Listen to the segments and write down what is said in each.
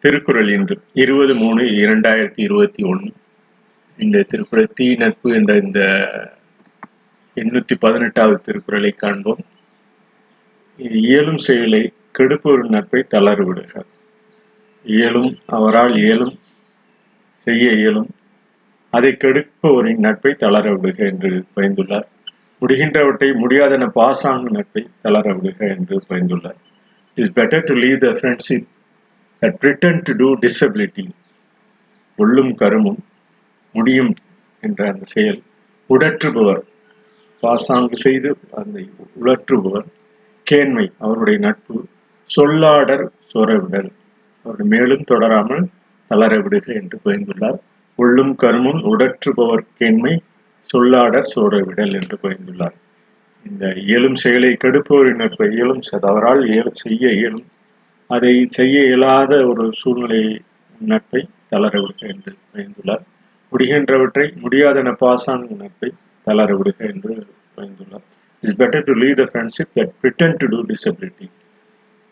திருக்குறள் இன்று இருபது மூணு இரண்டாயிரத்தி இருபத்தி ஒன்று இந்த திருக்குறள் தீ நட்பு என்ற இந்த எண்ணூத்தி பதினெட்டாவது திருக்குறளை காண்போம். இயலும் செயலை கெடுப்பொரு நட்பை தளர இயலும் அவரால் இயலும் செய்ய இயலும் அதை கெடுப்பவரின் நட்பை தளர விடுக என்று பயந்துள்ளார். முடிகின்றவற்றை முடியாதென பாசாங்கு நட்பை தளர விடுக என்று பயந்துள்ளார். Is better to leave the friendship that pretend to do disability உள்ளும் கருமும் முடியும் என்ற அந்த செயல் உடற்றுபவர் பாசாங்கு செய்து அந்த உழற்றுபவர் கேண்மை அவருடைய நட்பு சொல்லாடர் சொரவிடல் அவர் மேலும் தொடராமல் தளர விடுக என்று பயந்துள்ளார் உள்ளும் கருமும் உடற்றுபவர் கேண்மை சொல்லாடர் சோரவிடல் என்று பயந்துள்ளார் இந்த இயலும் செயலை கெடுப்பவரின் நட்பை இயலும் அவரால் இயலும் செய்ய இயலும் அதை செய்ய இயலாத ஒரு சூழ்நிலை நட்பை தளர விடுக என்று பயந்துள்ளார். முடிகின்றவற்றை முடியாதென பாசான் நட்பை தளர விடுக என்று பயந்துள்ளார். It's better to leave the friendship that pretend to do disability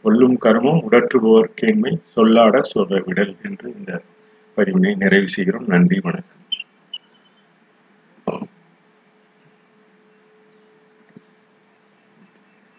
கொல்லும் கர்மம் உடற்றுபவர் கேண்மை சொல்லாட சொல்ல விடல் என்று இந்த பதிவினை நிறைவு செய்கிறோம். நன்றி வணக்கம்.